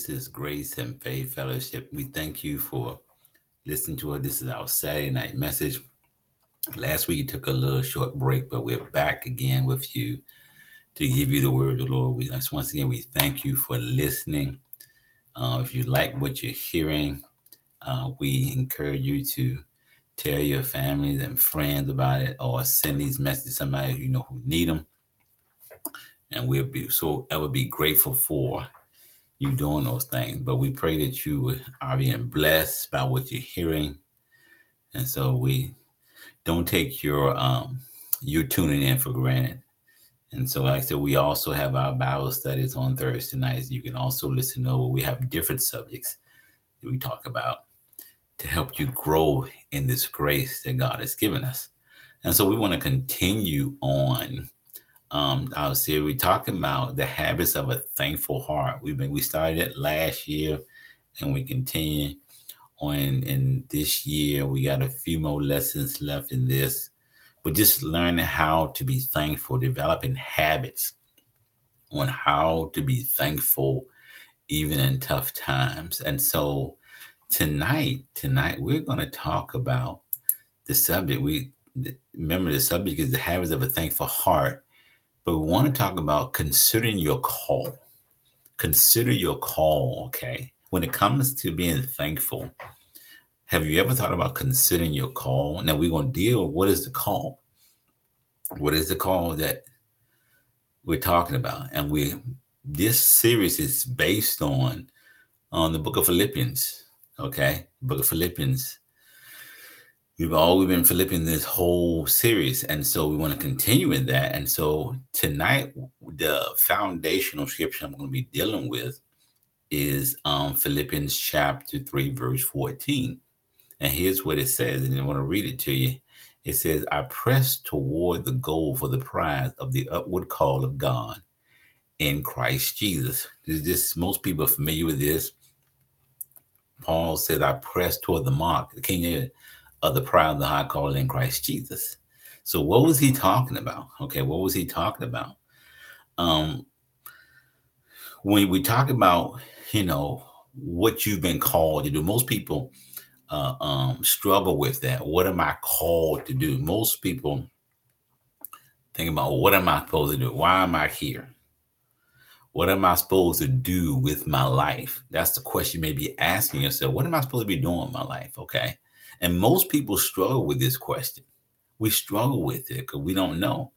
This is Grace and Faith Fellowship. We thank you for listening to us. This is our Saturday night message. Last week, you took a little short break, but we're back again with you to give you the word of the Lord. We once again we thank you for listening. Uh, if you like what you're hearing, uh, we encourage you to tell your families and friends about it, or send these messages to somebody you know who need them. And we'll be so would be grateful for you doing those things. But we pray that you are being blessed by what you're hearing, and so we don't take your um your tuning in for granted. And so, like I said, we also have our Bible studies on Thursday nights. You can also listen to we have different subjects that we talk about to help you grow in this grace that God has given us. And so we want to continue on um our series. We're talking about the habits of a thankful heart. We've been we started it last year and we continue on in this year. We got a few more lessons left in this but just learning how to be thankful, developing habits on how to be thankful even in tough times. And so tonight, tonight we're going to talk about the subject. We remember the subject is the habits of a thankful heart, but we want to talk about considering your call. Consider your call, okay? When it comes to being thankful, have you ever thought about considering your call? Now we're going to deal with what is the call? What is the call that we're talking about? And we this series is based on on the book of Philippians. Okay, book of Philippians. We've always been Philippians this whole series, and so we want to continue in that. And so tonight, the foundational scripture I'm going to be dealing with is um, Philippians chapter 3, verse 14. And here's what it says, and I want to read it to you. It says, I press toward the goal for the prize of the upward call of God in Christ Jesus. This, this most people are familiar with this. Paul said, I press toward the mark, the king of the pride of the high call in Christ Jesus. So what was he talking about? Okay, what was he talking about? Um, when we talk about, you know, what you've been called to do, most people uh, um, struggle with that. What am I called to do? Most people think about what am I supposed to do? Why am I here? What am I supposed to do with my life? That's the question you may be asking yourself. What am I supposed to be doing in my life? Okay. And most people struggle with this question. We struggle with it because we don't know.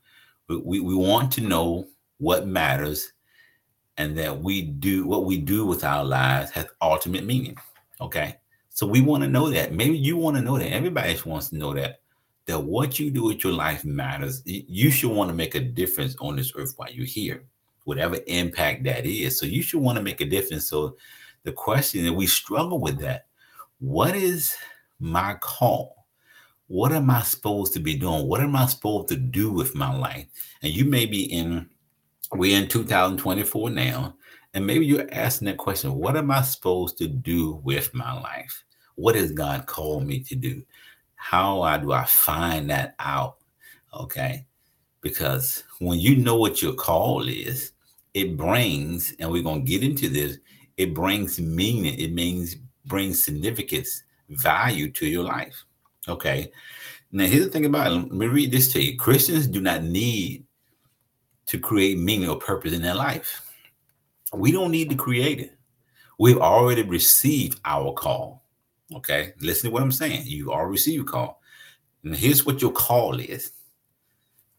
We, we want to know what matters and that we do what we do with our lives has ultimate meaning. Okay. So we want to know that. Maybe you want to know that. Everybody wants to know that. That what you do with your life matters. You should want to make a difference on this earth while you're here, whatever impact that is. So you should want to make a difference. So the question that we struggle with that. What is my call? What am I supposed to be doing? What am I supposed to do with my life? And you may be in, we're in 2024 now, and maybe you're asking that question what am I supposed to do with my life? What has God called me to do? How do I find that out? Okay. Because when you know what your call is, it brings, and we're going to get into this, it brings meaning, it means brings significance, value to your life. Okay. Now, here's the thing about it. Let me read this to you. Christians do not need to create meaning or purpose in their life. We don't need to create it. We've already received our call. Okay. Listen to what I'm saying. You already received a call. And here's what your call is.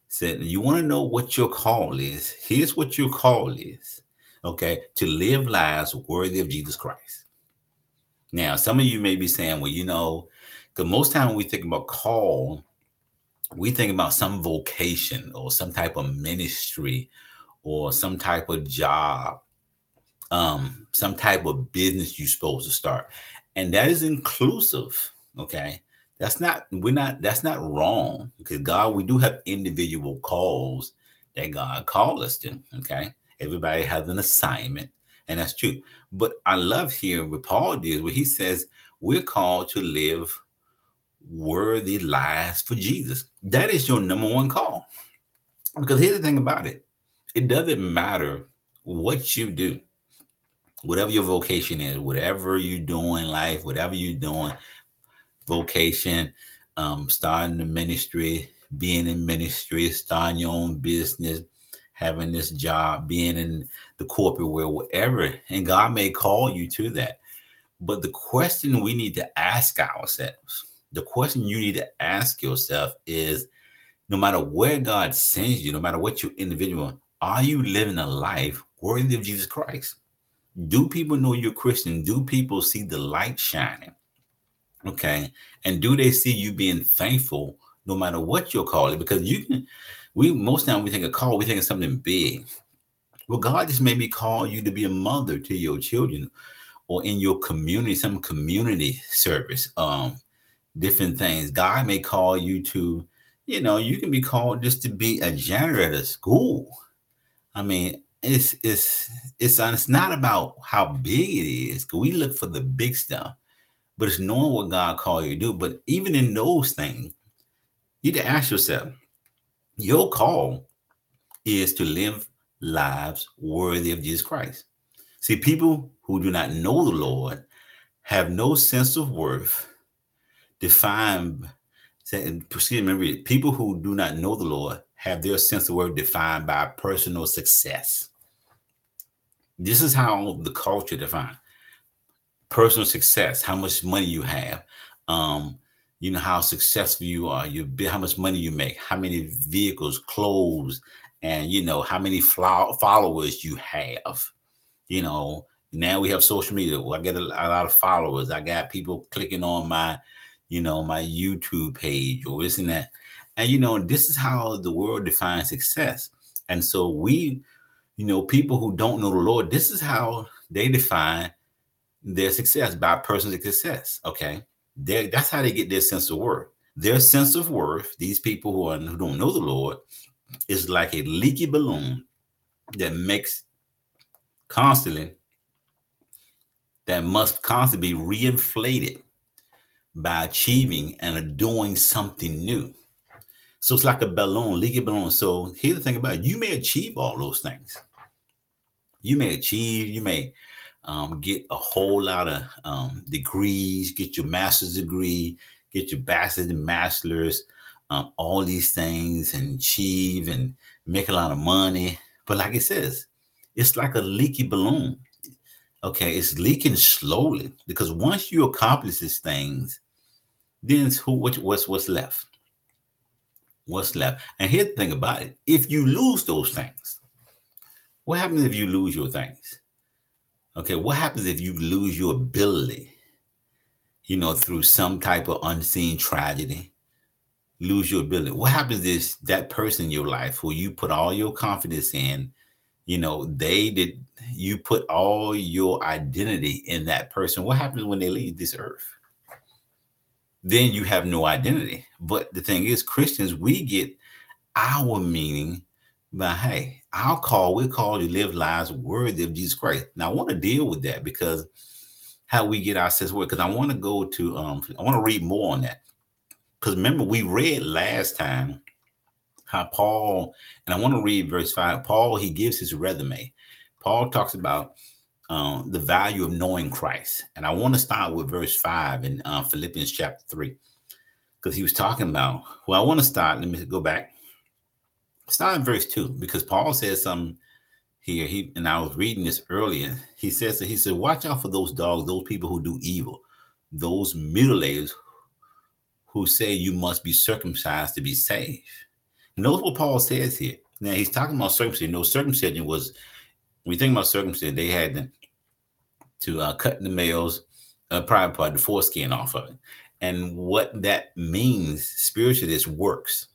Said you want to know what your call is. Here's what your call is. Okay. To live lives worthy of Jesus Christ. Now, some of you may be saying, well, you know, because most time when we think about call, we think about some vocation or some type of ministry or some type of job um, some type of business you're supposed to start. And that is inclusive. Okay. That's not, we're not, that's not wrong because God, we do have individual calls that God called us to. Okay. Everybody has an assignment, and that's true. But I love hearing what Paul did, where he says we're called to live worthy lives for Jesus. That is your number one call. Because here's the thing about it it doesn't matter what you do whatever your vocation is, whatever you do in life, whatever you're doing, vocation, um, starting the ministry, being in ministry, starting your own business, having this job, being in the corporate world, whatever. And God may call you to that. But the question we need to ask ourselves, the question you need to ask yourself is no matter where God sends you, no matter what your individual, are you living a life worthy of Jesus Christ? Do people know you're Christian? Do people see the light shining? Okay. And do they see you being thankful no matter what you're calling? Because you can, we most time we think a call, we think of something big. Well, God just maybe call you to be a mother to your children or in your community, some community service, um, different things. God may call you to, you know, you can be called just to be a janitor at a school. I mean, it's it's it's it's not about how big it is. We look for the big stuff, but it's knowing what God called you to do. But even in those things, you need to ask yourself, your call is to live lives worthy of Jesus Christ. See, people who do not know the Lord have no sense of worth defined. Excuse me, people who do not know the Lord have their sense of worth defined by personal success. This is how the culture defines personal success, how much money you have, um, you know how successful you are, you how much money you make, how many vehicles, clothes, and you know how many followers you have. You know, now we have social media. I get a, a lot of followers. I got people clicking on my, you know, my YouTube page or isn't that. And you know, this is how the world defines success. And so we, you know, people who don't know the Lord, this is how they define their success by personal success. Okay. That's how they get their sense of worth. Their sense of worth, these people who, are, who don't know the Lord, is like a leaky balloon that makes constantly, that must constantly be reinflated by achieving and doing something new. So it's like a balloon, leaky balloon. So here's the thing about it. You may achieve all those things. You may achieve, you may um, get a whole lot of um, degrees, get your master's degree, get your bachelor's and master's, um, all these things and achieve and make a lot of money. But like it says, it's like a leaky balloon. Okay, it's leaking slowly because once you accomplish these things, then who what, what's what's left? What's left? And here's the thing about it: if you lose those things, what happens if you lose your things? Okay, what happens if you lose your ability? You know, through some type of unseen tragedy, lose your ability. What happens is that person in your life who you put all your confidence in, you know, they did you put all your identity in that person. What happens when they leave this earth? Then you have no identity. But the thing is, Christians, we get our meaning but hey, our call, we're called to live lives worthy of Jesus Christ. Now, I want to deal with that because how we get ourselves sense of worth, because I want to go to, um, I want to read more on that. Because remember, we read last time how Paul, and I want to read verse five. Paul, he gives his resume. Paul talks about um, the value of knowing Christ. And I want to start with verse five in uh, Philippians chapter three, because he was talking about, well, I want to start, let me go back start in verse two because Paul says something here. He and I was reading this earlier. He says that he said, "Watch out for those dogs, those people who do evil, those mutilators who say you must be circumcised to be saved." Notice what Paul says here. Now he's talking about circumcision. No, circumcision was you think about circumcision, they had to, to uh, cut the males uh, private part, the foreskin off of it. And what that means spiritually is works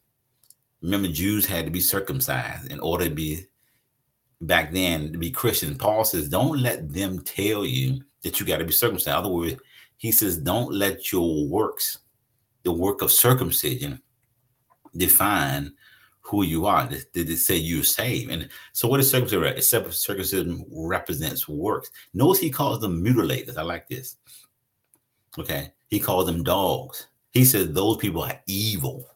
remember Jews had to be circumcised in order to be back then to be Christian. Paul says, don't let them tell you that you got to be circumcised. In other words, he says, don't let your works, the work of circumcision, define who you are. Did it say you're saved? And so what is circumcision? Except Circumcision represents works. Notice he calls them mutilators. I like this. Okay. He calls them dogs. He says those people are evil.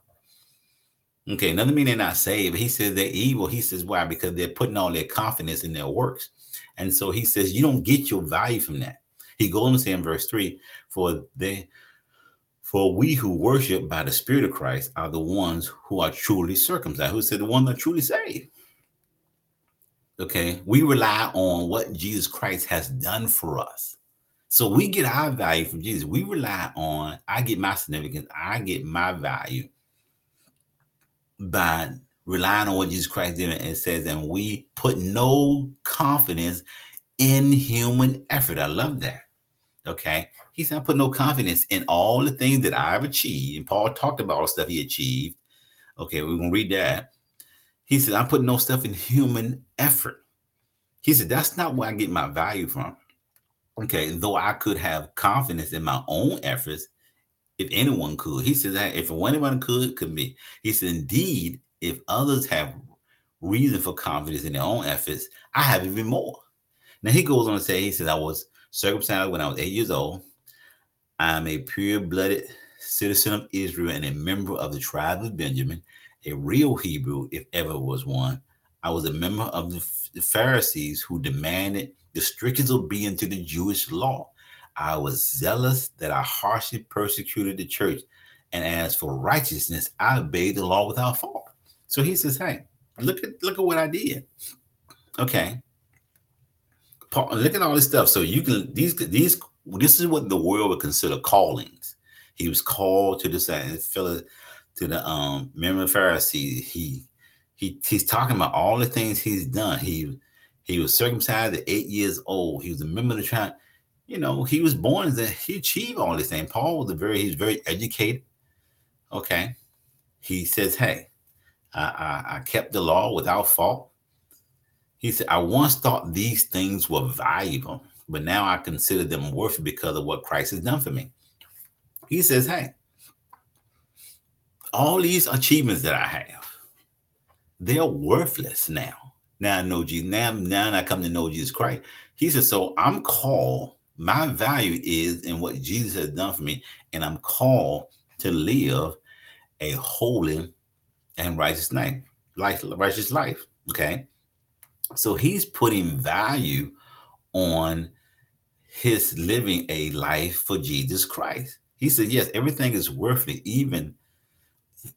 Okay, another mean they're not saved. He says they're evil. He says why? Because they're putting all their confidence in their works. And so he says, you don't get your value from that. He goes on to say in verse three, for they for we who worship by the Spirit of Christ are the ones who are truly circumcised. Who said the ones that truly saved? Okay, we rely on what Jesus Christ has done for us. So we get our value from Jesus. We rely on, I get my significance, I get my value by relying on what Jesus Christ did. And it says, and we put no confidence in human effort. I love that. Okay. He said, I put no confidence in all the things that I've achieved. And Paul talked about all the stuff he achieved. Okay, we're gonna read that. He said, I'm putting no stuff in human effort. He said, that's not where I get my value from. Okay, though I could have confidence in my own efforts, if anyone could. He said that if anyone could, could be. He said, indeed, if others have reason for confidence in their own efforts, I have even more. Now he goes on to say, he says, I was circumcised when I was eight years old. I am a pure blooded citizen of Israel and a member of the tribe of Benjamin, a real Hebrew, if ever was one. I was a member of the Pharisees who demanded the strictest obedience to the Jewish law. I was zealous that I harshly persecuted the church. And as for righteousness, I obeyed the law without fault. So he says, Hey, look at look at what I did. Okay. Paul, look at all this stuff. So you can these these this is what the world would consider callings. He was called to this fellow to the um member Pharisee. He he he's talking about all the things he's done. He he was circumcised at eight years old. He was a member of the tribe. You know, he was born that he achieved all these things. Paul was a very he's very educated. Okay. He says, Hey, I, I, I kept the law without fault. He said, I once thought these things were valuable, but now I consider them worth because of what Christ has done for me. He says, Hey, all these achievements that I have, they're worthless now. Now I know Jesus. Now, now I come to know Jesus Christ. He says, So I'm called, my value is in what Jesus has done for me, and I'm called to live a holy and righteous life, life, righteous life. Okay. So he's putting value on his living a life for Jesus Christ. He said, Yes, everything is worth it, even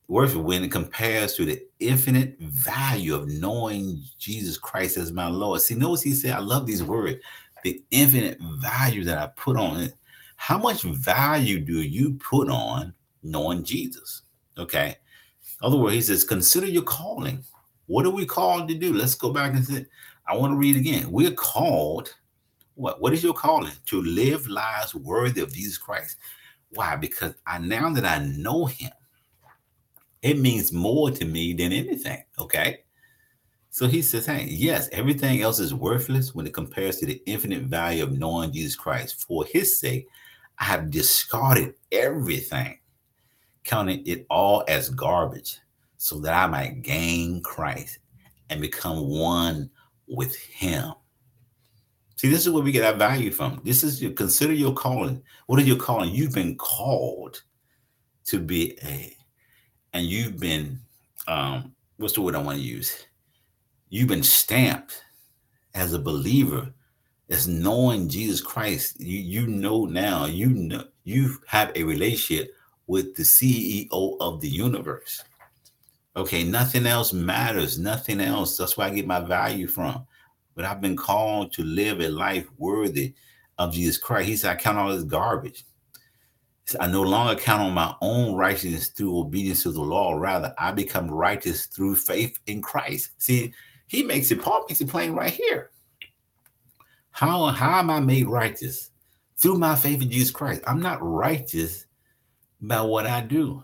worth it when it compares to the infinite value of knowing Jesus Christ as my Lord. See, notice he said, I love these words, the infinite value that I put on it. How much value do you put on knowing Jesus? Okay. Other words, he says, consider your calling. What are we called to do? Let's go back and say, I want to read again. We're called, what? What is your calling? To live lives worthy of Jesus Christ. Why? Because I now that I know him, it means more to me than anything. Okay. So he says, Hey, yes, everything else is worthless when it compares to the infinite value of knowing Jesus Christ. For his sake, I have discarded everything, counting it all as garbage, so that I might gain Christ and become one with him. See, this is where we get our value from. This is you consider your calling. What are you calling? You've been called to be a and you've been um what's the word I want to use? You've been stamped as a believer, as knowing Jesus Christ. You you know now, you know you have a relationship with the CEO of the universe. Okay, nothing else matters, nothing else. That's where I get my value from. But I've been called to live a life worthy of Jesus Christ. He said, I count all this garbage. I no longer count on my own righteousness through obedience to the law. Rather, I become righteous through faith in Christ. See, he makes it, Paul makes it plain right here. How, how am I made righteous? Through my faith in Jesus Christ. I'm not righteous by what I do.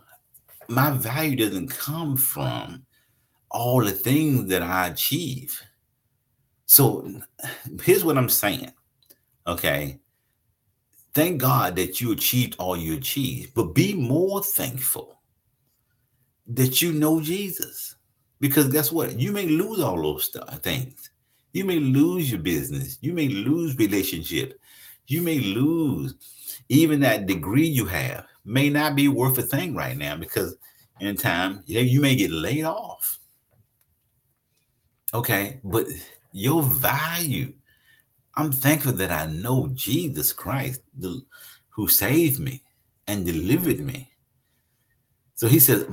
My value doesn't come from all the things that I achieve. So here's what I'm saying. Okay Thank God that you achieved all you achieved, but be more thankful that you know Jesus. Because guess what? You may lose all those stuff, uh, things. You may lose your business. You may lose relationship. You may lose even that degree you have may not be worth a thing right now because in time you may get laid off. Okay, but your value I'm thankful that I know Jesus Christ, the, who saved me and delivered me. So he says,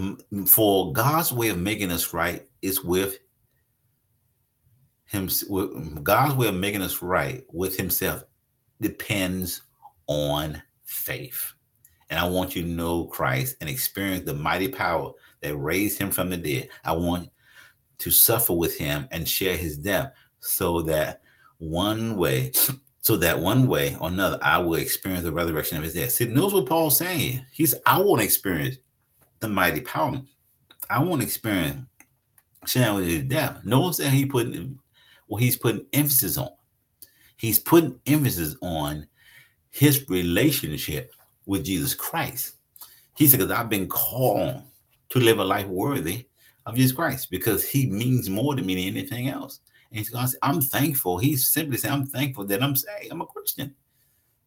for God's way of making us right is with him. God's way of making us right with himself depends on faith. And I want you to know Christ and experience the mighty power that raised him from the dead. I want to suffer with him and share his death so that one way, so that one way or another, I will experience the resurrection of his death. See, knows what Paul's saying. He's, I want to experience the mighty power. I want to experience sharing with his death. Notice that he put well, he's putting emphasis on. He's putting emphasis on his relationship with Jesus Christ. He said, because I've been called to live a life worthy of Jesus Christ because he means more to me than anything else. And he's going to say, I'm thankful. He's simply saying, I'm thankful that I'm saved. I'm a Christian,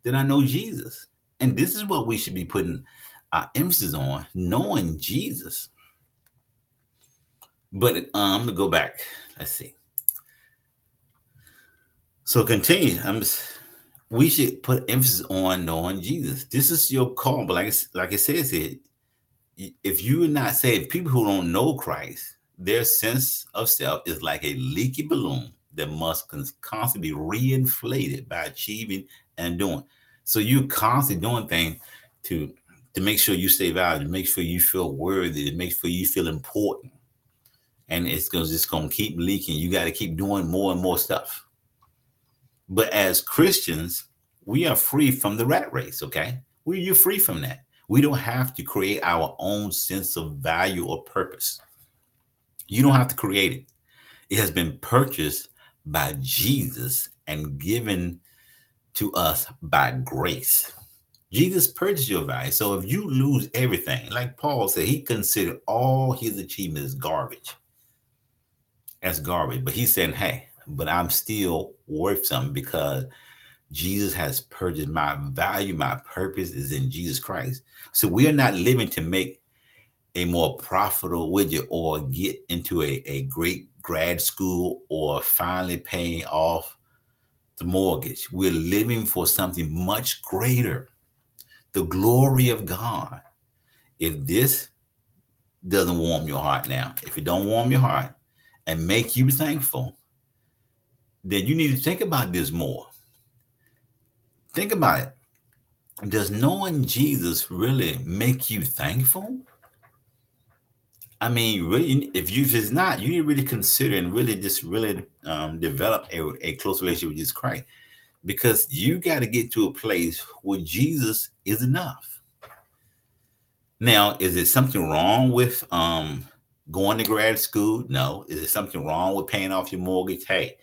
that I know Jesus. And this is what we should be putting our emphasis on, knowing Jesus. But um, I'm going to go back. Let's see. So continue. I'm just, we should put emphasis on knowing Jesus. This is your call. But like, like it says here, if you are not saved, people who don't know Christ, their sense of self is like a leaky balloon that must constantly be reinflated by achieving and doing. So you constantly doing things to to make sure you stay valued, to make sure you feel worthy, to make sure you feel important. And it's gonna just gonna keep leaking. You got to keep doing more and more stuff. But as Christians, we are free from the rat race. Okay, we you're free from that. We don't have to create our own sense of value or purpose. You don't have to create it. It has been purchased by Jesus and given to us by grace. Jesus purchased your value. So if you lose everything, like Paul said, he considered all his achievements garbage. As garbage. But he's saying, hey, but I'm still worth something because Jesus has purchased my value, my purpose is in Jesus Christ. So we are not living to make a more profitable widget or get into a, a great grad school or finally paying off the mortgage. We're living for something much greater the glory of God. If this doesn't warm your heart now, if it don't warm your heart and make you thankful, then you need to think about this more. Think about it. Does knowing Jesus really make you thankful? I mean, really, if you if it's not, you need to really consider and really just really um, develop a, a close relationship with Jesus Christ because you got to get to a place where Jesus is enough. Now, is it something wrong with um, going to grad school? No. Is it something wrong with paying off your mortgage? Hey,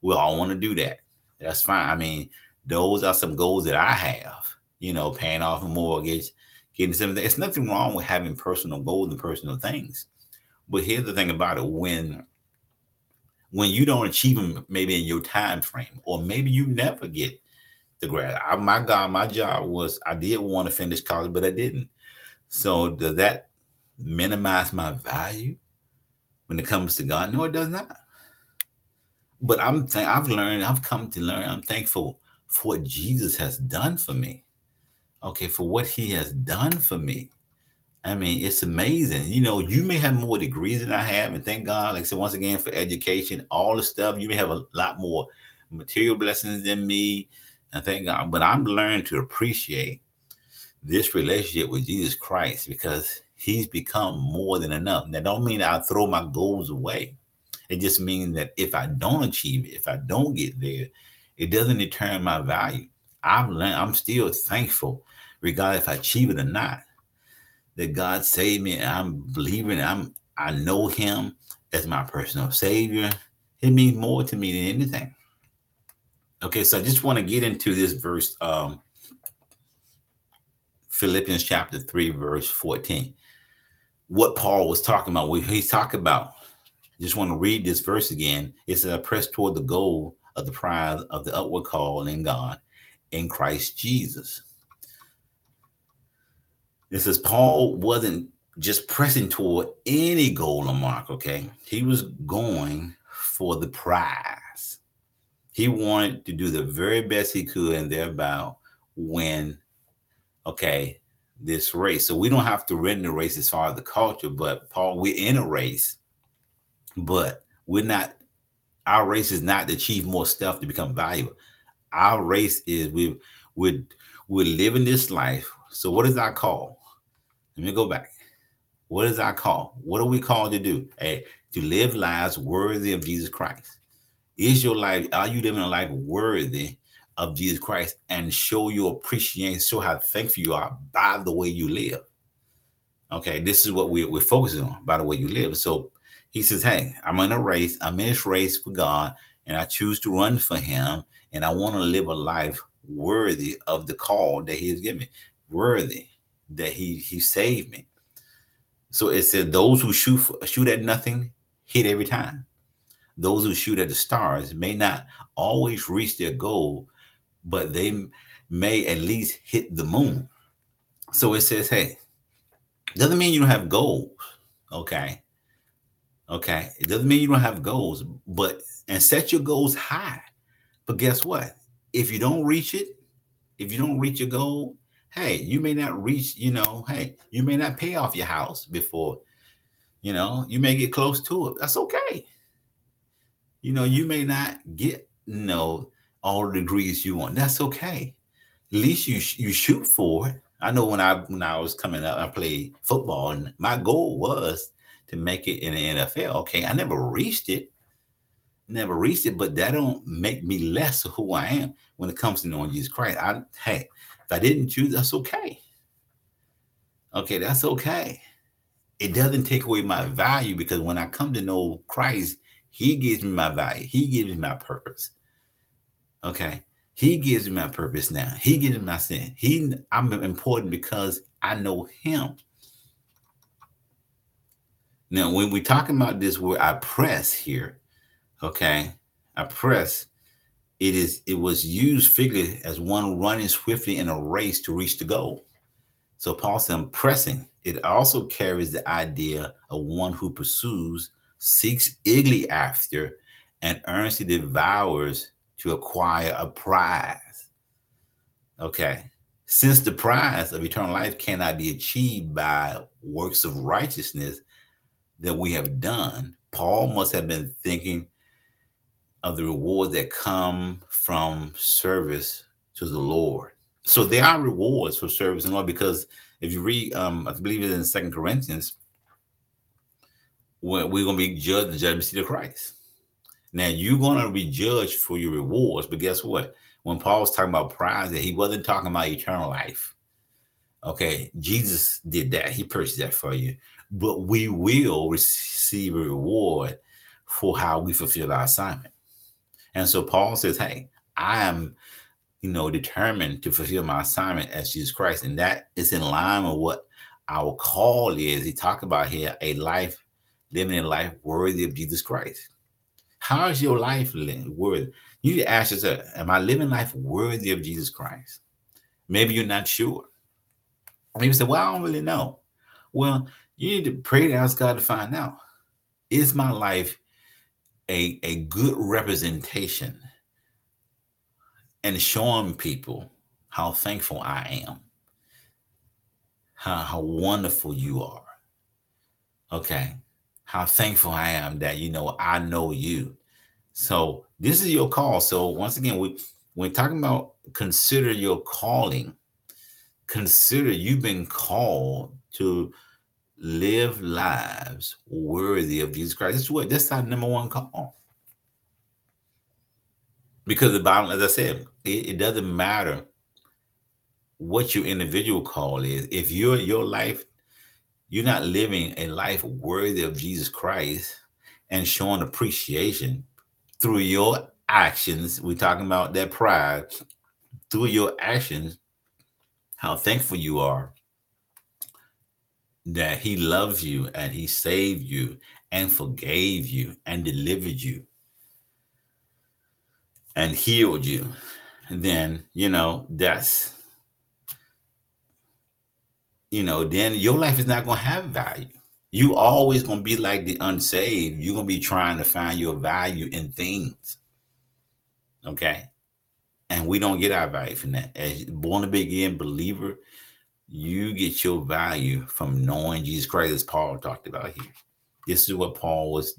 we all want to do that. That's fine. I mean, those are some goals that I have, you know, paying off a mortgage, getting something. It's nothing wrong with having personal goals and personal things. But here's the thing about it when when you don't achieve them maybe in your time frame, or maybe you never get the grad. I, my God, my job was I did want to finish college, but I didn't. So does that minimize my value when it comes to God? No, it does not. But I'm th- I've learned, I've come to learn, I'm thankful for what Jesus has done for me. Okay, for what he has done for me. I mean, it's amazing. You know, you may have more degrees than I have, and thank God, like I said, once again, for education, all the stuff, you may have a lot more material blessings than me. And thank God. But I'm learning to appreciate this relationship with Jesus Christ because he's become more than enough. That don't mean I throw my goals away. It just means that if I don't achieve it, if I don't get there, it doesn't determine my value. I've learned, I'm still thankful, regardless if I achieve it or not, that God saved me. I'm believing I'm I know him as my personal savior. It means more to me than anything. Okay, so I just want to get into this verse, um, Philippians chapter 3, verse 14. What Paul was talking about, what he's talking about just want to read this verse again. It says, I press toward the goal of the prize of the upward call in God in Christ Jesus. It says Paul wasn't just pressing toward any goal or mark, okay? He was going for the prize. He wanted to do the very best he could and thereby win, okay, this race. So we don't have to run the race as far as the culture, but Paul, we're in a race, but we're not, our race is not to achieve more stuff to become valuable. Our race is we we're, we're living this life. So what is our call? Let me go back. What is our call? What are we called to do? Hey, to live lives worthy of Jesus Christ. Is your life, are you living a life worthy of Jesus Christ and show your appreciation, show how thankful you are by the way you live? Okay, this is what we, we're focusing on by the way you live. So he says, Hey, I'm in a race, I'm in this race for God, and I choose to run for him, and I want to live a life worthy of the call that he has given me, worthy that he he saved me. So it said, those who shoot shoot at nothing hit every time. Those who shoot at the stars may not always reach their goal, but they may at least hit the moon. So it says, hey, doesn't mean you don't have goals. Okay. Okay. It doesn't mean you don't have goals, but and set your goals high. But guess what? If you don't reach it, if you don't reach your goal, hey, you may not reach, you know, hey, you may not pay off your house before, you know, you may get close to it. That's okay. You know, you may not get, you know, all the degrees you want. That's okay. At least you you shoot for it. I know when I when I was coming up, I played football, and my goal was to make it in the NFL. Okay, I never reached it, never reached it, but that don't make me less of who I am when it comes to knowing Jesus Christ. I hey, I didn't choose, that's okay. Okay, that's okay. It doesn't take away my value because when I come to know Christ, He gives me my value. He gives me my purpose. Okay. He gives me my purpose now. He gives me my sin. He I'm important because I know him. Now, when we're talking about this word I press here, okay, I press, it is it was used figuratively as one running swiftly in a race to reach the goal. So Paul said, I'm pressing. It also carries the idea of one who pursues, seeks eagerly after, and earnestly devours to acquire a prize. Okay. Since the prize of eternal life cannot be achieved by works of righteousness that we have done, Paul must have been thinking of the rewards that come from service to the Lord. So there are rewards for service and Lord because if you read, um, I believe it in Second Corinthians, we're, we're going to be judged in the judgment seat of Christ. Now you're going to be judged for your rewards, but guess what? When Paul was talking about prize, that he wasn't talking about eternal life. Okay, Jesus did that; he purchased that for you. But we will receive a reward for how we fulfill our assignment. And so Paul says, "Hey, I am." you know, determined to fulfill my assignment as Jesus Christ. And that is in line with what our call is. He talked about here a life, living a life worthy of Jesus Christ. How is your life worthy? You need to ask yourself, am I living life worthy of Jesus Christ? Maybe you're not sure. Maybe you say, well, I don't really know. Well, you need to pray to ask God to find out. Is my life a, a good representation and showing people how thankful I am, how, how wonderful you are? Okay how thankful I am that you know I know you. So this is your call. So once again, we when talking about consider your calling, consider you've been called to live lives worthy of Jesus Christ. That's what that's our number one call. Because the bottom, as I said, it, it doesn't matter what your individual call is. If your your life you're not living a life worthy of Jesus Christ and showing appreciation through your actions. We're talking about that pride through your actions, how thankful you are that He loves you and He saved you and forgave you and delivered you and healed you. Then, you know, that's you know, then your life is not going to have value. You always going to be like the unsaved. You're going to be trying to find your value in things. Okay. And we don't get our value from that. As born again believer, you get your value from knowing Jesus Christ, as Paul talked about here. This is what Paul was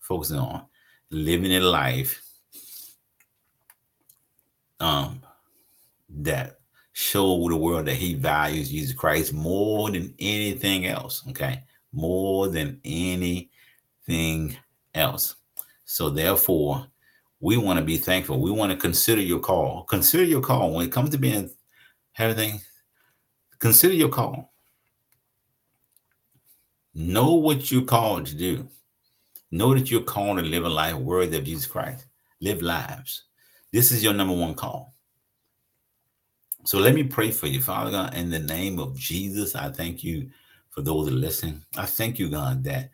focusing on living a life um, that show the world that he values Jesus Christ more than anything else. Okay. More than anything else. So therefore, we want to be thankful. We want to consider your call. Consider your call when it comes to being everything. Consider your call. Know what you're called to do. Know that you're called to live a life worthy of Jesus Christ. Live lives. This is your number one call. So let me pray for you, Father God, in the name of Jesus. I thank you for those that are listening. I thank you, God, that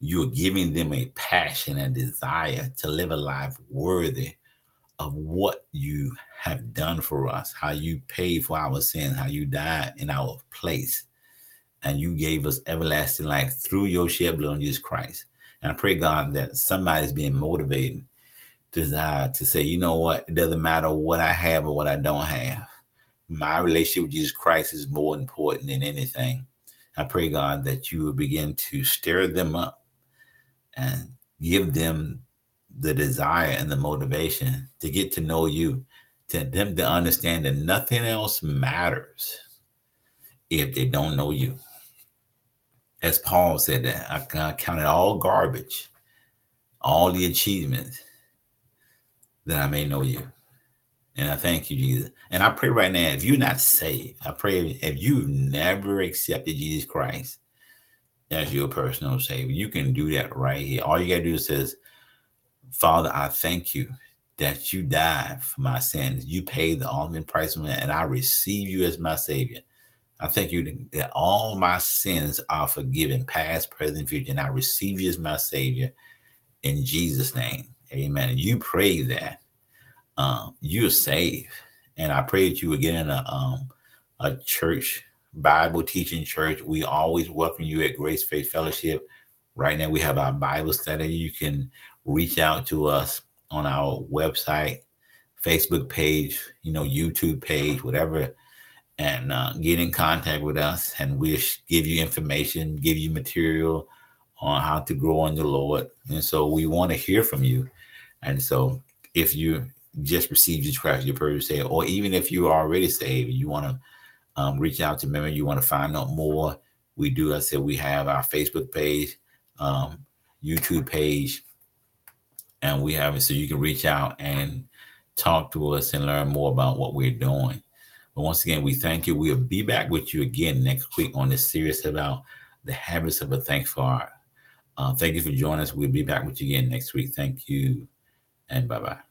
you're giving them a passion and desire to live a life worthy of what you have done for us, how you paid for our sins, how you died in our place, and you gave us everlasting life through your shed blood on Jesus Christ. And I pray, God, that somebody's being motivated, desire to say, you know what, it doesn't matter what I have or what I don't have. My relationship with Jesus Christ is more important than anything. I pray, God, that you will begin to stir them up and give them the desire and the motivation to get to know you, to them to understand that nothing else matters if they don't know you. As Paul said that, I counted all garbage, all the achievements that I may know you. And I thank you, Jesus. And I pray right now, if you're not saved, I pray if you've never accepted Jesus Christ, as your personal savior. You can do that right here. All you got to do is says, Father, I thank you that you died for my sins. You paid the ultimate price for me, and I receive you as my savior. I thank you that all my sins are forgiven, past, present, future, and I receive you as my savior in Jesus' name. Amen. You pray that um, you're saved. And I pray that you would get in a um, a church Bible teaching church. We always welcome you at Grace Faith Fellowship. Right now, we have our Bible study. You can reach out to us on our website, Facebook page, you know, YouTube page, whatever, and uh, get in contact with us. And we'll give you information, give you material on how to grow in the Lord. And so we want to hear from you. And so if you just received Jesus Christ, your person say, or even if you are already saved, you want to um, reach out to me you want to find out more. We do, I said, we have our Facebook page, um, YouTube page, and we have it so you can reach out and talk to us and learn more about what we're doing. But once again, we thank you. We'll be back with you again next week on this series about the habits of a thankful heart. Uh, thank you for joining us. We'll be back with you again next week. Thank you, and bye bye.